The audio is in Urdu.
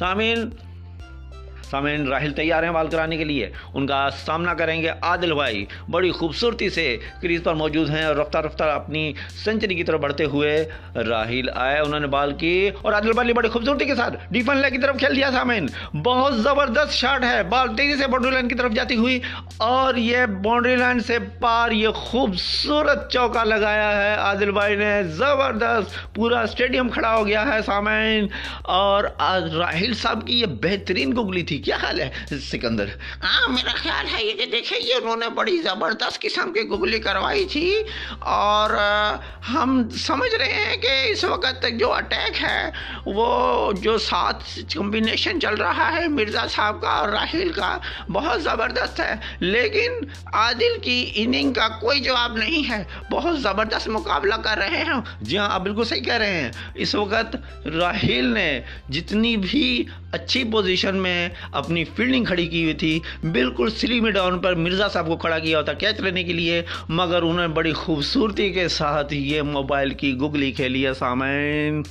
سامعین سامعین راہل تیار ہیں بال کرانے کے لیے۔ ان کا سامنا کریں گے عادل بھائی۔ بڑی خوبصورتی سے کریز پر موجود ہیں اور رفتہ رفتہ اپنی سنچری کی طرف بڑھتے ہوئے راہل آئے انہوں نے بال کی اور عادل بھائی نے بڑی خوبصورتی کے ساتھ ڈیفن لائن کی طرف کھیل دیا سامعین۔ بہت زبردست شاٹ ہے۔ بال تیزی سے باؤنڈری لائن کی طرف جاتی ہوئی اور یہ باؤنڈری لائن سے پار یہ خوبصورت چوکا لگایا ہے۔ عادل بھائی نے زبردست پورا اسٹیڈیم کھڑا ہو گیا ہے سامعین۔ اور آج راہل صاحب کی یہ بہترین گگلی تھی۔ کیا خیال ہے سکندر؟ ہاں میرا خیال ہے یہ کہ دیکھیں، یہ انہوں نے بڑی زبردست قسم کی گگلی کروائی تھی اور ہم سمجھ رہے ہیں کہ اس وقت جو اٹیک ہے، وہ جو ساتھ کمبینیشن چل رہا ہے مرزا صاحب کا اور راہیل کا، بہت زبردست ہے۔ لیکن عادل کی اننگ کا کوئی جواب نہیں ہے۔ بہت زبردست مقابلہ کر رہے ہیں۔ جی ہاں آپ بالکل صحیح کہہ رہے ہیں۔ اس وقت راہیل نے جتنی بھی اچھی پوزیشن میں اپنی فیلڈنگ کھڑی کی ہوئی تھی۔ بالکل سلی میں ڈاؤن پر مرزا صاحب کو کھڑا کیا ہوتا کیچ لینے کے لیے، مگر انہوں نے بڑی خوبصورتی کے ساتھ یہ موبائل کی گگلی کھیلی ہے سامعین۔